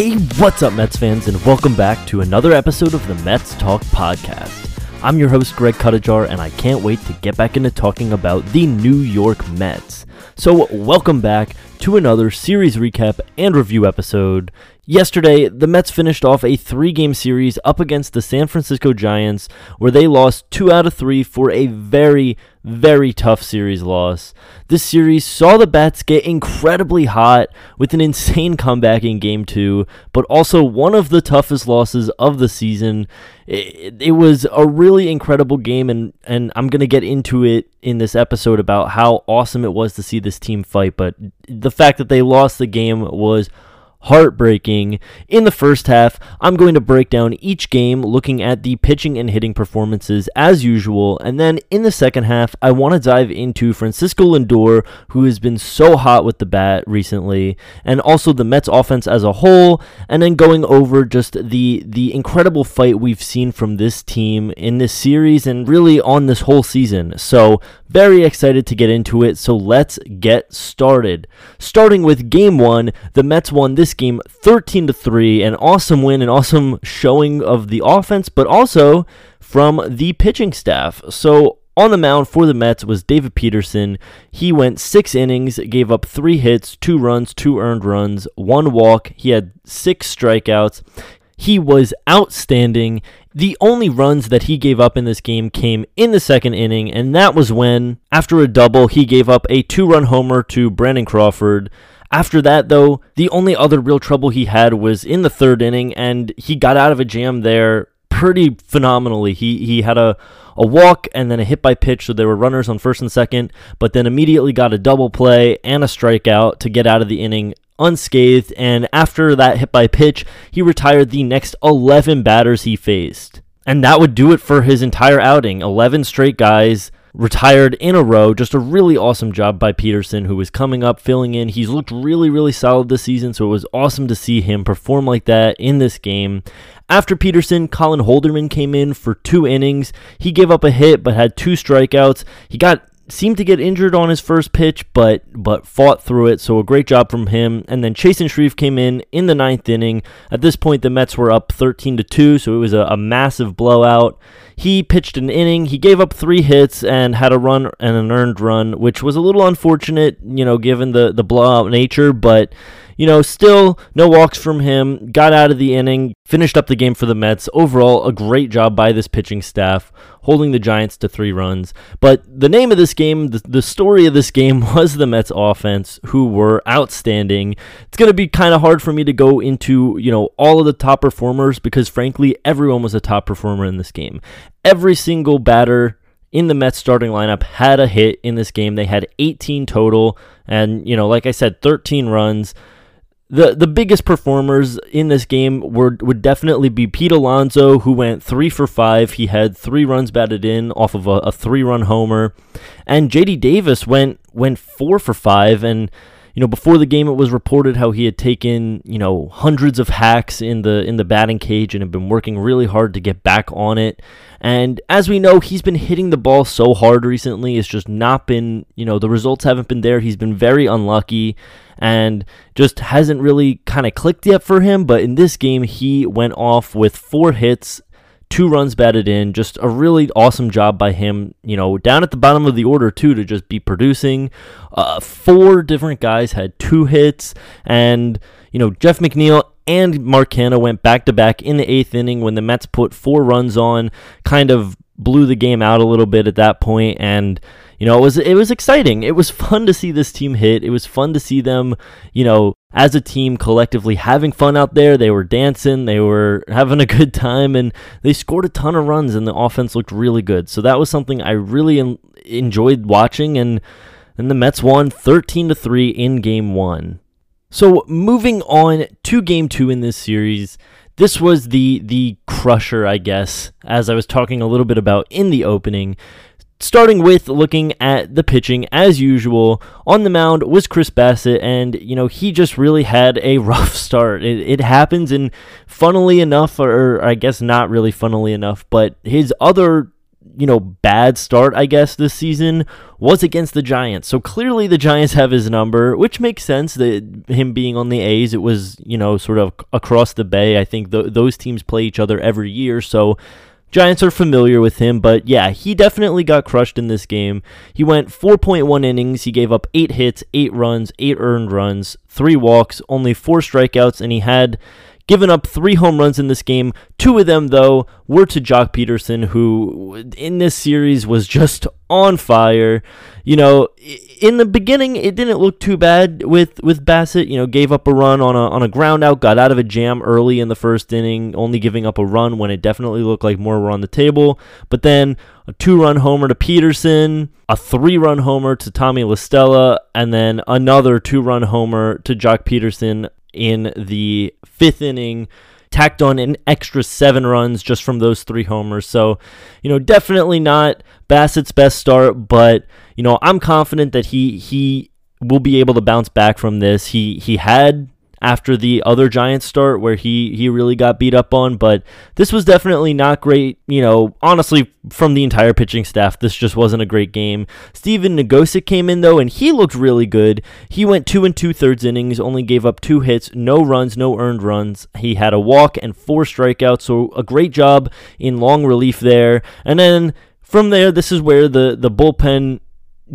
Hey, what's up, Mets fans, and welcome back to another episode of the Mets Talk Podcast. I'm your host, Greg Cuttajar, and I can't wait to get back into talking about the New York Mets. So, welcome back to another series recap and review episode. Yesterday, the Mets finished off a three game series up against the San Francisco Giants, where they lost two out of three for a very, very tough series loss. This series saw the Bats get incredibly hot with an insane comeback in game two, but also one of the toughest losses of the season. It, it was a really incredible game, and, and I'm going to get into it in this episode about how awesome it was to see this team fight, but the fact that they lost the game was heartbreaking. In the first half, I'm going to break down each game looking at the pitching and hitting performances as usual, and then in the second half, I want to dive into Francisco Lindor, who has been so hot with the bat recently, and also the Mets offense as a whole, and then going over just the the incredible fight we've seen from this team in this series and really on this whole season. So, very excited to get into it, so let's get started. Starting with game 1, the Mets won this this game 13 to 3, an awesome win, an awesome showing of the offense, but also from the pitching staff. So on the mound for the Mets was David Peterson. He went six innings, gave up three hits, two runs, two earned runs, one walk. He had six strikeouts. He was outstanding. The only runs that he gave up in this game came in the second inning, and that was when, after a double, he gave up a two run homer to Brandon Crawford. After that, though, the only other real trouble he had was in the third inning, and he got out of a jam there pretty phenomenally. He he had a a walk and then a hit by pitch, so there were runners on first and second, but then immediately got a double play and a strikeout to get out of the inning unscathed. And after that hit by pitch, he retired the next 11 batters he faced. And that would do it for his entire outing 11 straight guys retired in a row. Just a really awesome job by Peterson, who was coming up, filling in. He's looked really, really solid this season, so it was awesome to see him perform like that in this game. After Peterson, Colin Holderman came in for two innings. He gave up a hit but had two strikeouts. He got seemed to get injured on his first pitch, but but fought through it. So a great job from him. And then Chasen Shreve came in in the ninth inning. At this point, the Mets were up 13 to two, so it was a, a massive blowout. He pitched an inning. He gave up three hits and had a run and an earned run, which was a little unfortunate, you know, given the the blowout nature. But you know, still no walks from him. Got out of the inning, finished up the game for the Mets. Overall, a great job by this pitching staff, holding the Giants to three runs. But the name of this game, the, the story of this game was the Mets offense, who were outstanding. It's going to be kind of hard for me to go into, you know, all of the top performers because frankly, everyone was a top performer in this game. Every single batter in the Mets starting lineup had a hit in this game. They had 18 total and, you know, like I said, 13 runs the the biggest performers in this game were would definitely be Pete Alonso, who went three for five. He had three runs batted in off of a, a three run homer, and J.D. Davis went went four for five. And you know, before the game, it was reported how he had taken you know hundreds of hacks in the in the batting cage and had been working really hard to get back on it. And as we know, he's been hitting the ball so hard recently. It's just not been you know the results haven't been there. He's been very unlucky and just hasn't really kind of clicked yet for him. But in this game, he went off with four hits, two runs batted in. Just a really awesome job by him, you know, down at the bottom of the order, too, to just be producing. Uh, four different guys had two hits, and, you know, Jeff McNeil and Mark Canha went back to back in the eighth inning when the Mets put four runs on, kind of blew the game out a little bit at that point, and you know, it was it was exciting. It was fun to see this team hit. It was fun to see them, you know, as a team collectively having fun out there. They were dancing, they were having a good time, and they scored a ton of runs, and the offense looked really good. So that was something I really enjoyed watching, and and the Mets won 13 to three in Game One. So moving on to Game Two in this series. This was the the crusher, I guess, as I was talking a little bit about in the opening. Starting with looking at the pitching, as usual, on the mound was Chris Bassitt, and you know he just really had a rough start. It, it happens, and funnily enough, or I guess not really funnily enough, but his other you know, bad start, I guess, this season was against the Giants. So clearly the Giants have his number, which makes sense that him being on the A's, it was, you know, sort of across the bay. I think th- those teams play each other every year. So Giants are familiar with him, but yeah, he definitely got crushed in this game. He went 4.1 innings. He gave up 8 hits, 8 runs, 8 earned runs, 3 walks, only 4 strikeouts, and he had given up three home runs in this game. Two of them, though, were to Joc Pederson, who in this series was just on fire. You know, in the beginning, it didn't look too bad with, with Bassitt. You know, gave up a run on a, on a ground out, got out of a jam early in the first inning, only giving up a run when it definitely looked like more were on the table. But then a two run homer to Pederson, a three run homer to Tommy La Stella, and then another two run homer to Joc Pederson in the fifth inning tacked on an extra seven runs just from those three homers. So, you know, definitely not Bassitt's best start, but you know, I'm confident that he he will be able to bounce back from this. He he had after the other Giants start where he he really got beat up on, but this was definitely not great. You know, honestly, from the entire pitching staff, this just wasn't a great game. Stephen Nogosek came in though, and he looked really good. He went two and two thirds innings, only gave up two hits, no runs, no earned runs. He had a walk and four strikeouts, so a great job in long relief there. And then from there, this is where the the bullpen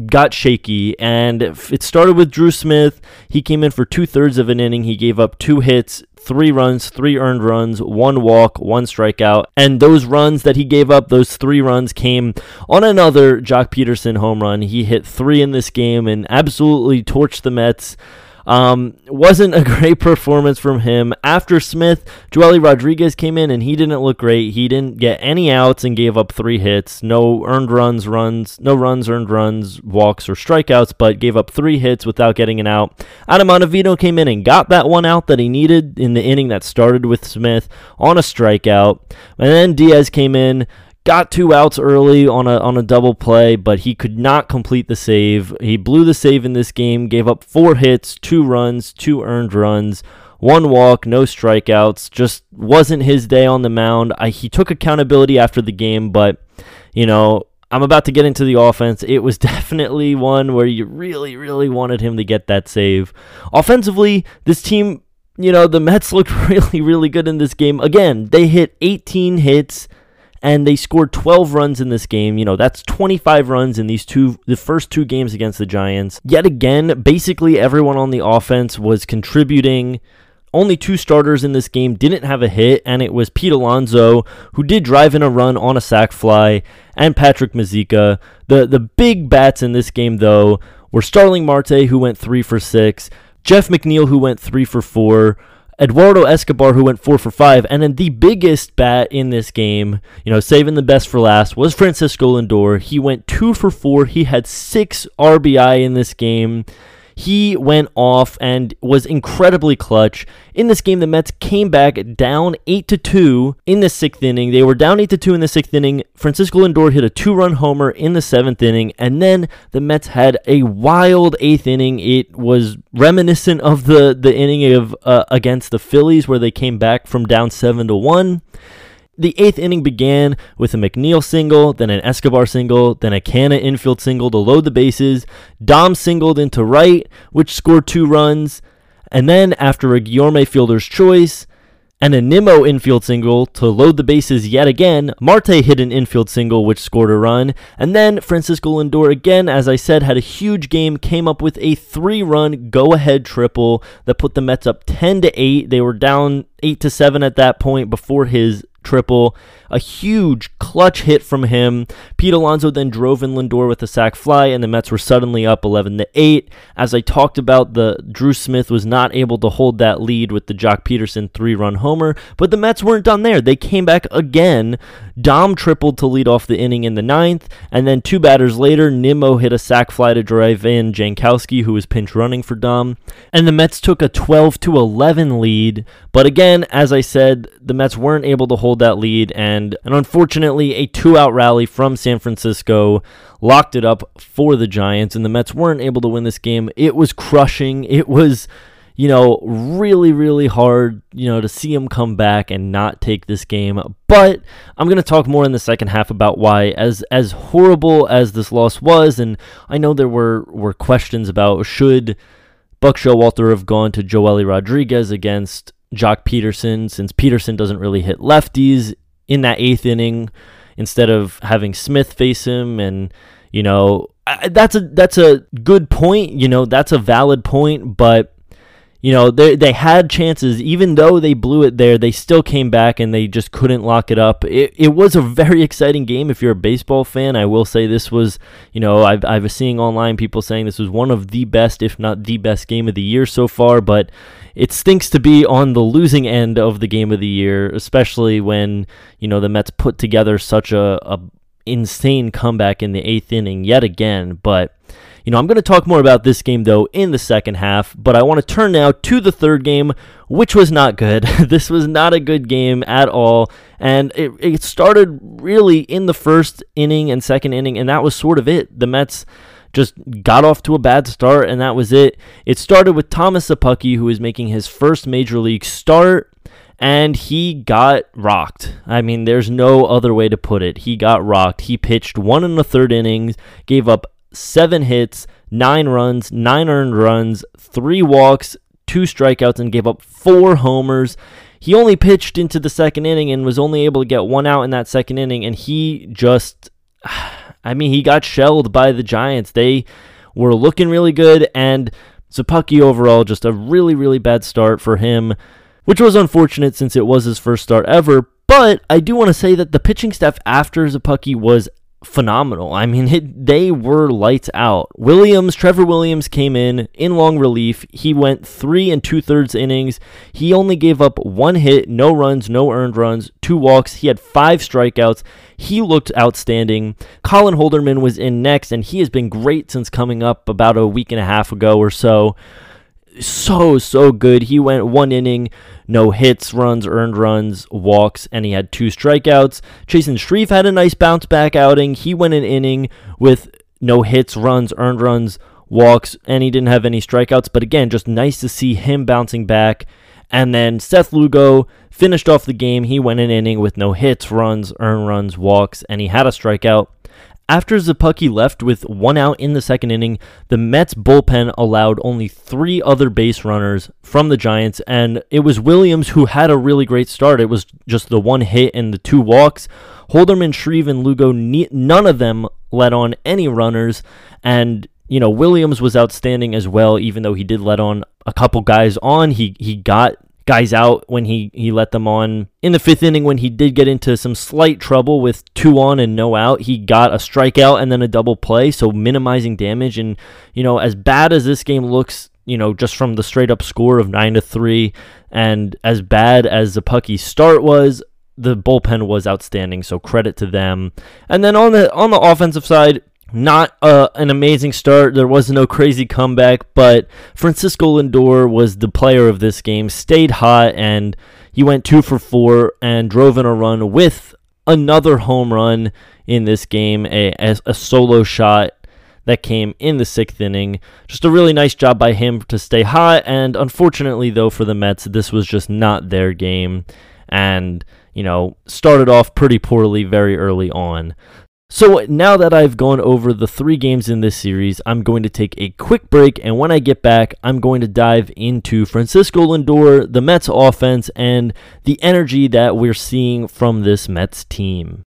got shaky, and it started with Drew Smith. He came in for two thirds of an inning. He gave up two hits, three runs, three earned runs, one walk, one strikeout. And those runs that he gave up, those three runs came on another Joc Pederson home run. He hit three in this game and absolutely torched the Mets. Um, wasn't a great performance from him. After Smith, Joely Rodriguez came in and he didn't look great. He didn't get any outs and gave up three hits. No earned runs, runs, no runs, earned runs, walks, or strikeouts, but gave up three hits without getting an out. Adam Ottavino came in and got that one out that he needed in the inning that started with Smith on a strikeout. And then Diaz came in got two outs early on a on a double play, but he could not complete the save. He blew the save in this game, gave up four hits, two runs, two earned runs, one walk, no strikeouts. Just wasn't his day on the mound. I, he took accountability after the game, but you know. I'm about to get into the offense. It was definitely one where you really, really wanted him to get that save. Offensively, this team, you know, the Mets looked really, really good in this game. Again, they hit 18 hits, and they scored 12 runs in this game. You know, that's 25 runs in these two the first two games against the Giants. Yet again, basically everyone on the offense was contributing. Only two starters in this game didn't have a hit, and it was Pete Alonso, who did drive in a run on a sac fly, and Patrick Mazeika. The the big bats in this game though were Starling Marte, who went three for six, Jeff McNeil, who went three for four, Eduardo Escobar, who went four for five, and then the biggest bat in this game, you know, saving the best for last, was Francisco Lindor. He went two for four. He had six RBI in this game. He went off and was incredibly clutch. In this game, the Mets came back down 8 to 2 in the sixth inning. They were down 8 to 2 in the sixth inning. Francisco Lindor hit a two run homer in the seventh inning, and then the Mets had a wild eighth inning. It was reminiscent of the, the inning of uh, against the Phillies where they came back from down 7 to 1. The eighth inning began with a McNeil single, then an Escobar single, then a Canha infield single to load the bases. Dom singled into right, which scored two runs. And then, after a Guillorme fielder's choice and a Nimmo infield single to load the bases yet again, Marte hit an infield single, which scored a run. And then Francisco Lindor, again, as I said, had a huge game, came up with a three run go ahead triple that put the Mets up 10 to 8. They were down 8 to 7 at that point before his triple. A huge clutch hit from him. Pete Alonso then drove in Lindor with a sac fly, and the Mets were suddenly up 11 to 8. As I talked about, the Drew Smith was not able to hold that lead with the Joc Pederson three-run homer, but the Mets weren't done there. They came back again. Dom tripled to lead off the inning in the ninth, and then two batters later, Nimmo hit a sac fly to drive in Jankowski, who was pinch running for Dom, and the Mets took a 12 to 11 lead. But again, as I said, the Mets weren't able to hold that lead, and, and unfortunately, a two out rally from San Francisco locked it up for the Giants, and the Mets weren't able to win this game. It was crushing. It was you know, really, really hard, you know, to see him come back and not take this game. But I'm going to talk more in the second half about why, as as horrible as this loss was, and I know there were were questions about should Buck Showalter have gone to Joely Rodriguez against Joc Pederson, since Pederson doesn't really hit lefties in that eighth inning, instead of having Smith face him, and you know, that's a that's a good point. You know, that's a valid point, but you know, they they had chances, even though they blew it there, they still came back and they just couldn't lock it up. It, it was a very exciting game. If you're a baseball fan, I will say this was, you know, I've, I was seeing online people saying this was one of the best, if not the best game of the year so far, but it stinks to be on the losing end of the game of the year, especially when, you know, the Mets put together such a, a insane comeback in the eighth inning yet again, but you know, I'm going to talk more about this game, though, in the second half, but I want to turn now to the third game, which was not good. this was not a good game at all, and it, it started really in the first inning and second inning, and that was sort of it. The Mets just got off to a bad start, and that was it. It started with Thomas Szapucki, who was making his first major league start, and he got rocked. I mean, there's no other way to put it. He got rocked. He pitched one in the third innings, gave up seven hits, nine runs, nine earned runs, three walks, two strikeouts, and gave up four homers. He only pitched into the second inning and was only able to get one out in that second inning, and he just, I mean, he got shelled by the Giants. They were looking really good, and Szapucki overall, just a really, really bad start for him, which was unfortunate since it was his first start ever. But I do want to say that the pitching staff after Szapucki was phenomenal. I mean, it, they were lights out. Williams, Trevor Williams came in in long relief. He went three and two thirds innings. He only gave up one hit, no runs, no earned runs, two walks. He had five strikeouts. He looked outstanding. Colin Holderman was in next, and he has been great since coming up about a week and a half ago or so so so good. He went one inning, no hits, runs, earned runs, walks, and he had two strikeouts. Chasen Shreve had a nice bounce back outing. He went an inning with no hits, runs, earned runs, walks, and he didn't have any strikeouts. But again, just nice to see him bouncing back. And then Seth Lugo finished off the game. He went an inning with no hits, runs, earned runs, walks, and he had a strikeout. After Szapucki left with one out in the second inning, the Mets bullpen allowed only three other base runners from the Giants, and it was Williams who had a really great start. It was just the one hit and the two walks. Holderman, Shreve, and Lugo, none of them let on any runners, and you know Williams was outstanding as well. Even though he did let on a couple guys on, he he got guys out when he, he let them on. In the fifth inning, when he did get into some slight trouble with two on and no out, he got a strikeout and then a double play, so minimizing damage. And, you know, as bad as this game looks, you know, just from the straight up score of 9 to 3, and as bad as Szapucki's start was, the bullpen was outstanding, so credit to them. And then on the on the offensive side, not uh, an amazing start. There was no crazy comeback, but Francisco Lindor was the player of this game. Stayed hot, and he went two for four and drove in a run with another home run in this game, a, a, a solo shot that came in the sixth inning. Just a really nice job by him to stay hot, and unfortunately, though, for the Mets, this was just not their game, and you know, started off pretty poorly very early on. So now that I've gone over the three games in this series, I'm going to take a quick break, and when I get back, I'm going to dive into Francisco Lindor, the Mets offense, and the energy that we're seeing from this Mets team.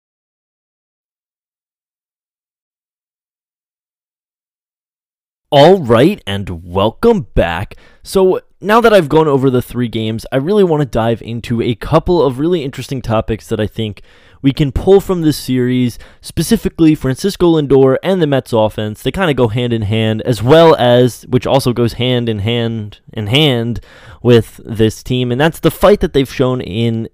All right, and welcome back. So, now that I've gone over the three games, I really want to dive into a couple of really interesting topics that I think we can pull from this series, specifically Francisco Lindor and the Mets offense. They kind of go hand in hand, as well as, which also goes hand in hand in hand with this team, and that's the fight that they've shown in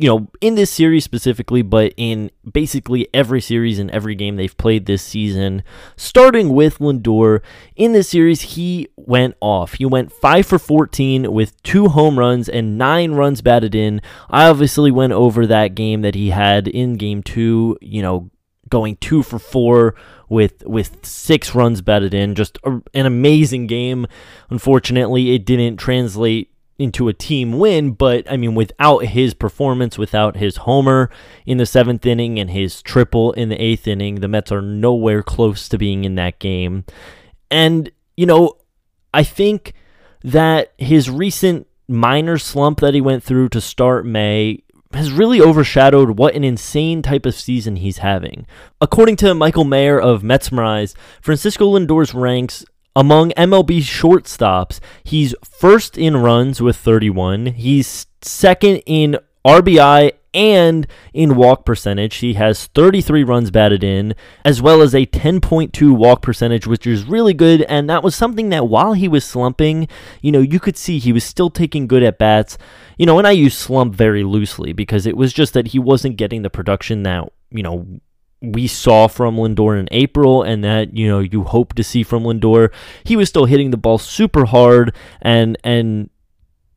you know, in this series specifically, but in basically every series and every game they've played this season. Starting with Lindor, in this series, he went off. He went 5 for 14 with two home runs and nine runs batted in. I obviously went over that game that he had in game two, you know, going two for four with with six runs batted in. Just a, an amazing game. Unfortunately, it didn't translate into a team win, but I mean, without his performance, without his homer in the seventh inning and his triple in the eighth inning, the Mets are nowhere close to being in that game. And, you know, I think that his recent minor slump that he went through to start May has really overshadowed what an insane type of season he's having. According to Michael Mayer of Metsmerize, Francisco Lindor's ranks among MLB shortstops, he's first in runs with 31. He's second in RBI and in walk percentage. He has 33 runs batted in, as well as a 10.2 walk percentage, which is really good. And that was something that while he was slumping, you know, you could see he was still taking good at bats. You know, and I use slump very loosely because it was just that he wasn't getting the production that, you know, we saw from Lindor in April and that you know you hope to see from Lindor. He was still hitting the ball super hard and and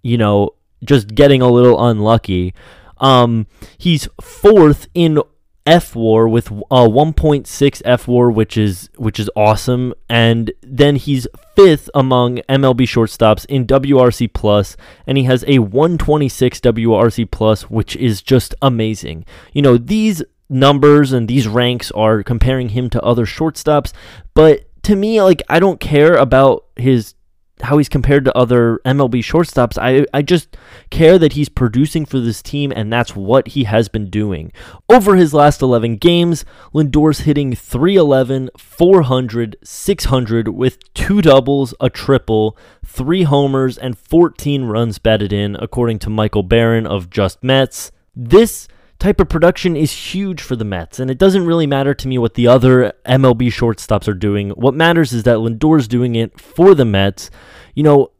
you know just getting a little unlucky. Um, he's fourth in F war with uh, 1.6 F war, which is which is awesome, and then he's fifth among MLB shortstops in WRC plus, and he has a 126 WRC plus, which is just amazing. You know these numbers and these ranks are comparing him to other shortstops, but to me, like I don't care about his how he's compared to other MLB shortstops. I I just care that he's producing for this team and that's what he has been doing. Over his last 11 games, Lindor's hitting 311, 400, 600 with two doubles, a triple, three homers and 14 runs batted in according to Michael Baron of Just Mets. This type of production is huge for the Mets, and it doesn't really matter to me what the other MLB shortstops are doing. What matters is that Lindor's doing it for the Mets. You know,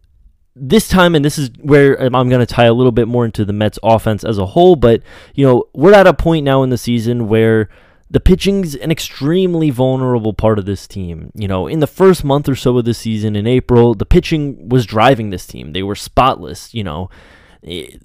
this time, and this is where I'm going to tie a little bit more into the Mets offense as a whole, but, you know, we're at a point now in the season where the pitching's an extremely vulnerable part of this team. You know, in the first month or so of the season in April, the pitching was driving this team. They were spotless, you know. Eh,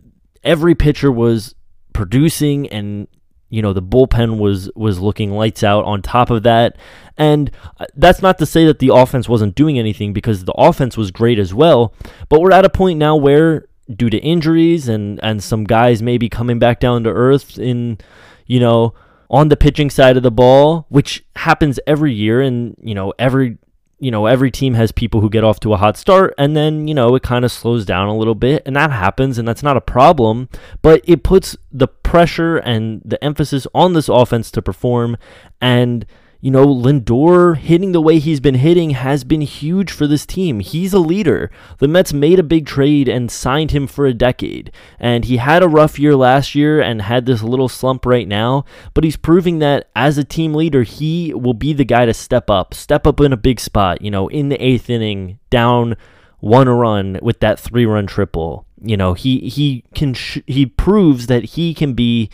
every pitcher was producing and you know the bullpen was was looking lights out on top of that. And uh, that's not to say that the offense wasn't doing anything because the offense was great as well but we're at a point now where due to injuries and and some guys maybe coming back down to earth in you know on the pitching side of the ball which happens every year and you know every you know, every team has people who get off to a hot start and then, you know, it kind of slows down a little bit and that happens and that's not a problem, but it puts the pressure and the emphasis on this offense to perform and you know, Lindor hitting the way he's been hitting has been huge for this team. He's a leader. The Mets made a big trade and signed him for a decade. And he had a rough year last year and had this little slump right now, but he's proving that as a team leader, he will be the guy to step up, step up in a big spot, you know, in the eighth inning, down one run with that three run triple. You know, he he can sh- he proves that he can be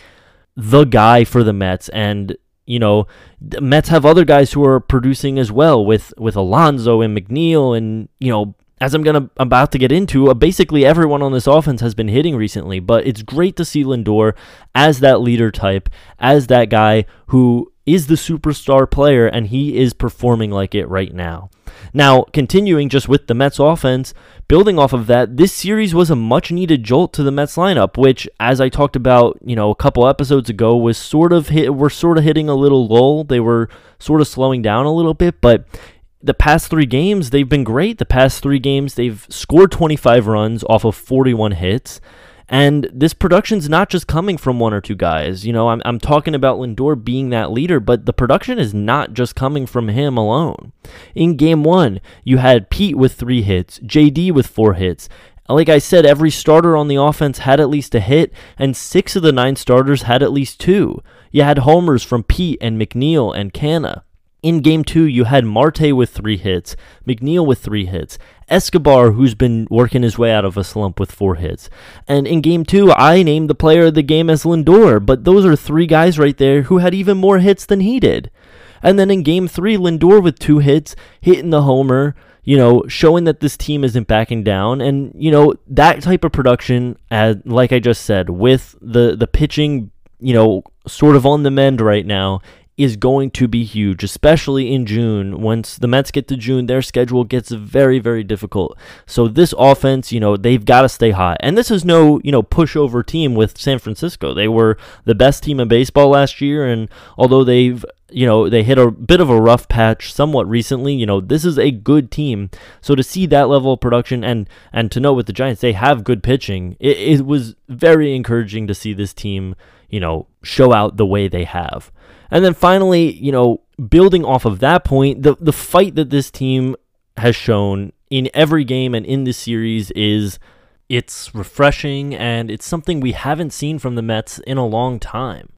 the guy for the Mets and you know, the Mets have other guys who are producing as well with with Alonso and McNeil and you know as I'm gonna about to get into, uh, basically everyone on this offense has been hitting recently. But it's great to see Lindor as that leader type, as that guy who is the superstar player, and he is performing like it right now. Now, continuing just with the Mets offense, building off of that, this series was a much needed jolt to the Mets lineup, which, as I talked about, you know, a couple episodes ago, was sort of hit, were sort of hitting a little lull. They were sort of slowing down a little bit, but the past three games, they've been great. The past three games, they've scored 25 runs off of 41 hits. And this production's not just coming from one or two guys. You know, I'm, I'm talking about Lindor being that leader, but the production is not just coming from him alone. In game one, you had Pete with three hits, JD with four hits. Like I said, every starter on the offense had at least a hit, and six of the nine starters had at least two. You had homers from Pete and McNeil and Canha. In game two, you had Marte with three hits, McNeil with three hits, Escobar, who's been working his way out of a slump with four hits. And in game two, I named the player of the game as Lindor, but those are three guys right there who had even more hits than he did. And then in game three, Lindor with two hits, hitting the homer, you know, showing that this team isn't backing down. And, you know, that type of production, as, like I just said, with the, the pitching, you know, sort of on the mend right now, is going to be huge, especially in June. Once the Mets get to June, their schedule gets very, very difficult. So this offense, you know, they've got to stay hot. And this is no, you know, pushover team with San Francisco. They were the best team in baseball last year, and although they've you know, they hit a bit of a rough patch somewhat recently. You know, this is a good team. So to see that level of production and and to know with the Giants they have good pitching, it, it was very encouraging to see this team, you know, show out the way they have. And then finally, you know, building off of that point, the the fight that this team has shown in every game and in this series is it's refreshing and it's something we haven't seen from the Mets in a long time.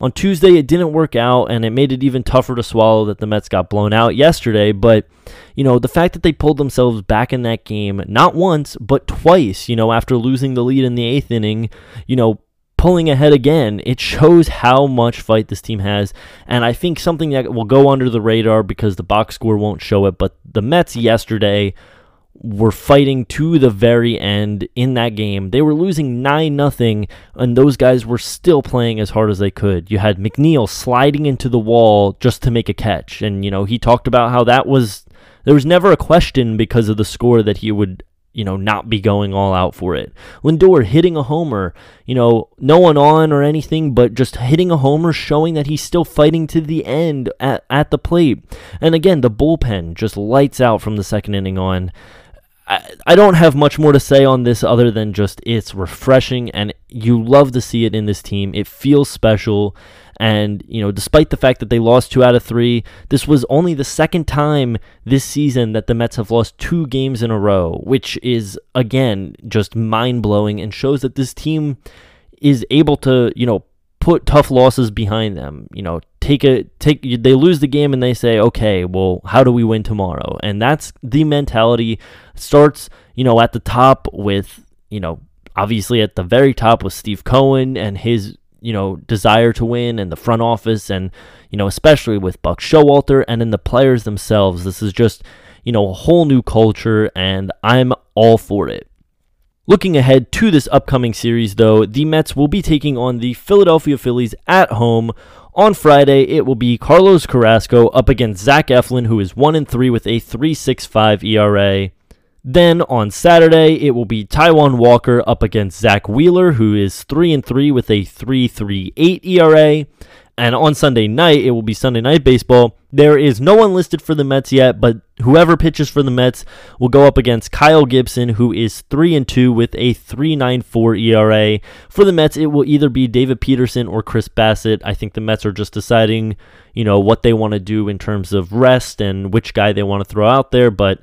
On Tuesday, it didn't work out, and it made it even tougher to swallow that the Mets got blown out yesterday. But, you know, the fact that they pulled themselves back in that game, not once, but twice, you know, after losing the lead in the eighth inning, you know, pulling ahead again, it shows how much fight this team has. And I think something that will go under the radar because the box score won't show it, but the Mets yesterday were fighting to the very end in that game. They were losing 9 nothing, and those guys were still playing as hard as they could. You had McNeil sliding into the wall just to make a catch. And, you know, he talked about how that was there was never a question because of the score that he would you know, not be going all out for it. Lindor hitting a homer, you know, no one on or anything, but just hitting a homer, showing that he's still fighting to the end at, at the plate. And again, the bullpen just lights out from the second inning on. I, I don't have much more to say on this other than just it's refreshing and you love to see it in this team. It feels special. And, you know, despite the fact that they lost two out of three, this was only the second time this season that the Mets have lost two games in a row, which is, again, just mind blowing and shows that this team is able to, you know, put tough losses behind them. You know, take a take they lose the game and they say, "Okay, well, how do we win tomorrow?" And that's the mentality starts, you know, at the top with, you know, obviously at the very top with Steve Cohen and his, you know, desire to win and the front office and, you know, especially with Buck Showalter and in the players themselves. This is just, you know, a whole new culture and I'm all for it. Looking ahead to this upcoming series, though, the Mets will be taking on the Philadelphia Phillies at home. On Friday, it will be Carlos Carrasco up against Zach Eflin, who is 1 3 with a 3.65 ERA. Then on Saturday, it will be Taijuan Walker up against Zack Wheeler, who is 3 and 3 with a 3.38 ERA. And on Sunday night, it will be Sunday Night Baseball. There is no one listed for the Mets yet, but whoever pitches for the Mets will go up against Kyle Gibson, who is 3 and 2 with a 3.94 ERA. For the Mets, it will either be David Peterson or Chris Bassitt. I think the Mets are just deciding, you know, what they want to do in terms of rest and which guy they want to throw out there, but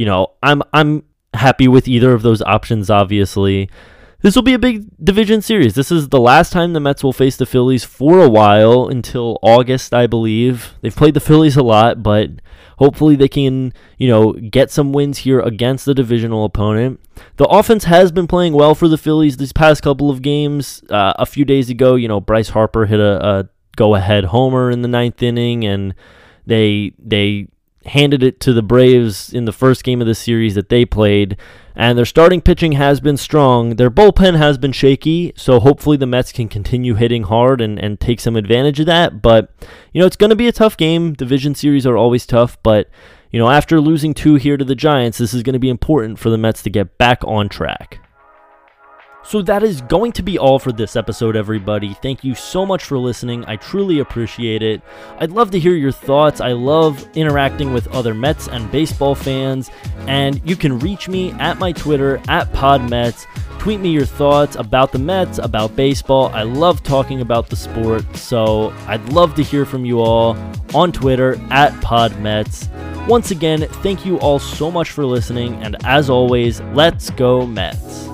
you know, I'm I'm happy with either of those options obviously. This will be a big division series. This is the last time the Mets will face the Phillies for a while until August, I believe. They've played the Phillies a lot, but hopefully they can, you know, get some wins here against the divisional opponent. The offense has been playing well for the Phillies these past couple of games. Uh, a few days ago, you know, Bryce Harper hit a, a go-ahead homer in the ninth inning, and they they handed it to the Braves in the first game of the series that they played. And their starting pitching has been strong. Their bullpen has been shaky, so hopefully the Mets can continue hitting hard and, and take some advantage of that. But, you know, it's going to be a tough game. Division series are always tough, but, you know, after losing two here to the Giants, this is going to be important for the Mets to get back on track. So that is going to be all for this episode, everybody. Thank you so much for listening. I truly appreciate it. I'd love to hear your thoughts. I love interacting with other Mets and baseball fans. And you can reach me at my Twitter, at PodMets. Tweet me your thoughts about the Mets, about baseball. I love talking about the sport. So I'd love to hear from you all on Twitter, at PodMets. Once again, thank you all so much for listening. And as always, let's go, Mets.